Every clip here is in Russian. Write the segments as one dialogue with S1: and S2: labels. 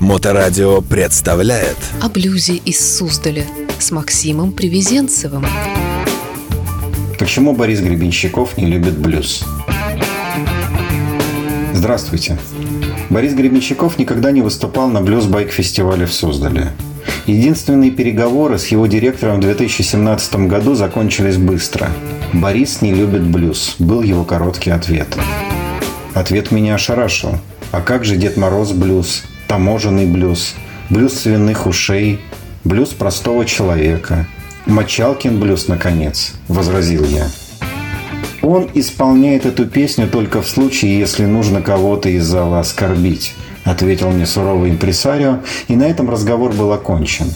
S1: Моторадио представляет
S2: О блюзе из Суздаля с Максимом Привезенцевым.
S3: Почему Борис Гребенщиков не любит блюз? Здравствуйте. Борис Гребенщиков никогда не выступал на блюз-байк-фестивале в Суздале. Единственные переговоры с его директором в 2017 году закончились быстро. «Борис не любит блюз», был его короткий ответ. Ответ меня ошарашил. А как же Дед Мороз блюз, таможенный блюз, блюз свиных ушей, блюз простого человека, Мочалкин блюз, наконец, возразил я. Он исполняет эту песню только в случае, если нужно кого-то из зала оскорбить, ответил мне суровый импресарио, и на этом разговор был окончен.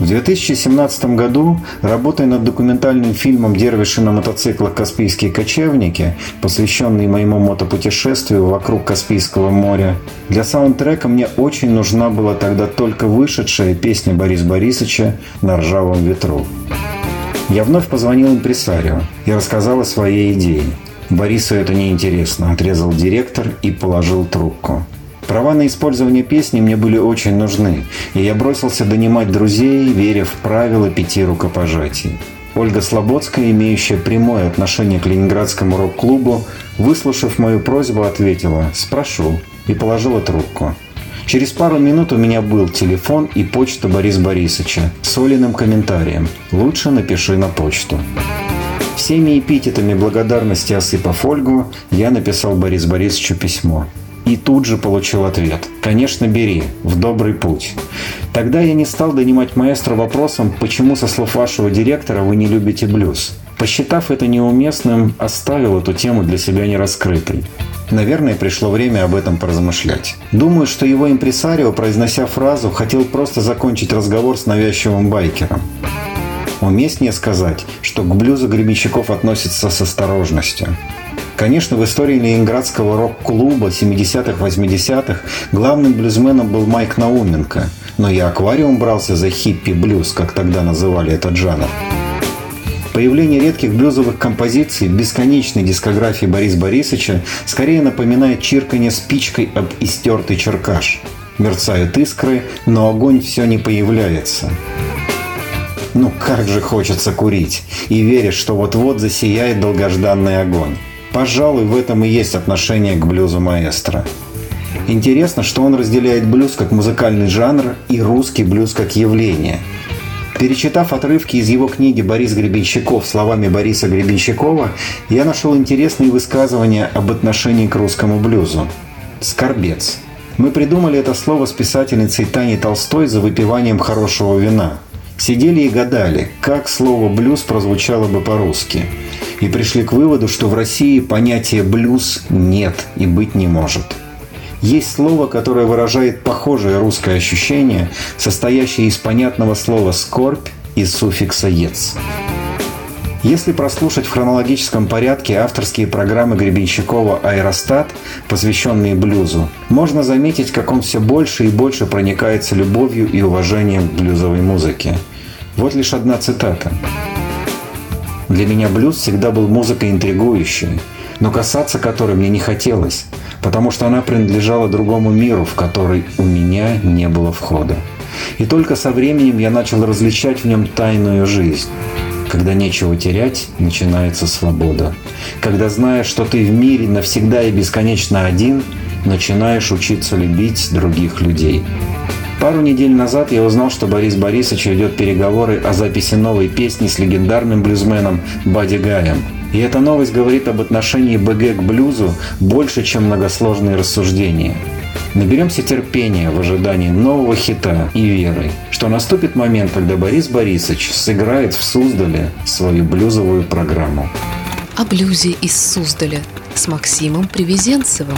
S3: В 2017 году, работая над документальным фильмом «Дервиши на мотоциклах. Каспийские кочевники», посвященный моему мотопутешествию вокруг Каспийского моря, для саундтрека мне очень нужна была тогда только вышедшая песня Бориса Борисовича «На ржавом ветру». Я вновь позвонил импресарио и рассказал о своей идее. Борису это неинтересно, отрезал директор и положил трубку. Права на использование песни мне были очень нужны, и я бросился донимать друзей, веря в правила пяти рукопожатий. Ольга Слободская, имеющая прямое отношение к Ленинградскому рок-клубу, выслушав мою просьбу, ответила «Спрошу» и положила трубку. Через пару минут у меня был телефон и почта Бориса Борисовича с Олиным комментарием «Лучше напиши на почту». Всеми эпитетами благодарности осыпав Ольгу, я написал Борису Борисовичу письмо – и тут же получил ответ. «Конечно, бери. В добрый путь». Тогда я не стал донимать маэстро вопросом, почему, со слов вашего директора, вы не любите блюз. Посчитав это неуместным, оставил эту тему для себя нераскрытой. Наверное, пришло время об этом поразмышлять. Думаю, что его импресарио, произнося фразу, хотел просто закончить разговор с навязчивым байкером. Уместнее сказать, что к блюзу гребенщиков относятся с осторожностью. Конечно, в истории ленинградского рок-клуба 70-х, 80-х главным блюзменом был Майк Науменко, но и аквариум брался за хиппи-блюз, как тогда называли этот жанр. Появление редких блюзовых композиций в бесконечной дискографии Бориса Борисовича скорее напоминает чирканье спичкой об истертый черкаш. Мерцают искры, но огонь все не появляется. Ну как же хочется курить, и веришь, что вот-вот засияет долгожданный огонь. Пожалуй, в этом и есть отношение к блюзу маэстро. Интересно, что он разделяет блюз как музыкальный жанр и русский блюз как явление. Перечитав отрывки из его книги «Борис Гребенщиков» словами Бориса Гребенщикова, я нашел интересные высказывания об отношении к русскому блюзу. «Скорбец». Мы придумали это слово с писательницей Таней Толстой за выпиванием хорошего вина. Сидели и гадали, как слово «блюз» прозвучало бы по-русски – и пришли к выводу, что в России понятия «блюз» нет и быть не может. Есть слово, которое выражает похожее русское ощущение, состоящее из понятного слова «скорбь» и суффикса «ец». Если прослушать в хронологическом порядке авторские программы Гребенщикова «Аэростат», посвященные блюзу, можно заметить, как он все больше и больше проникается любовью и уважением к блюзовой музыке. Вот лишь одна цитата. Для меня блюз всегда был музыкой интригующей, но касаться которой мне не хотелось, потому что она принадлежала другому миру, в который у меня не было входа. И только со временем я начал различать в нем тайную жизнь. Когда нечего терять, начинается свобода. Когда знаешь, что ты в мире навсегда и бесконечно один, начинаешь учиться любить других людей. Пару недель назад я узнал, что Борис Борисович ведет переговоры о записи новой песни с легендарным блюзменом Бадди Гаем. И эта новость говорит об отношении БГ к блюзу больше, чем многосложные рассуждения. Наберемся терпения в ожидании нового хита и веры, что наступит момент, когда Борис Борисович сыграет в Суздале свою блюзовую программу.
S2: О блюзе из Суздаля с Максимом Привезенцевым.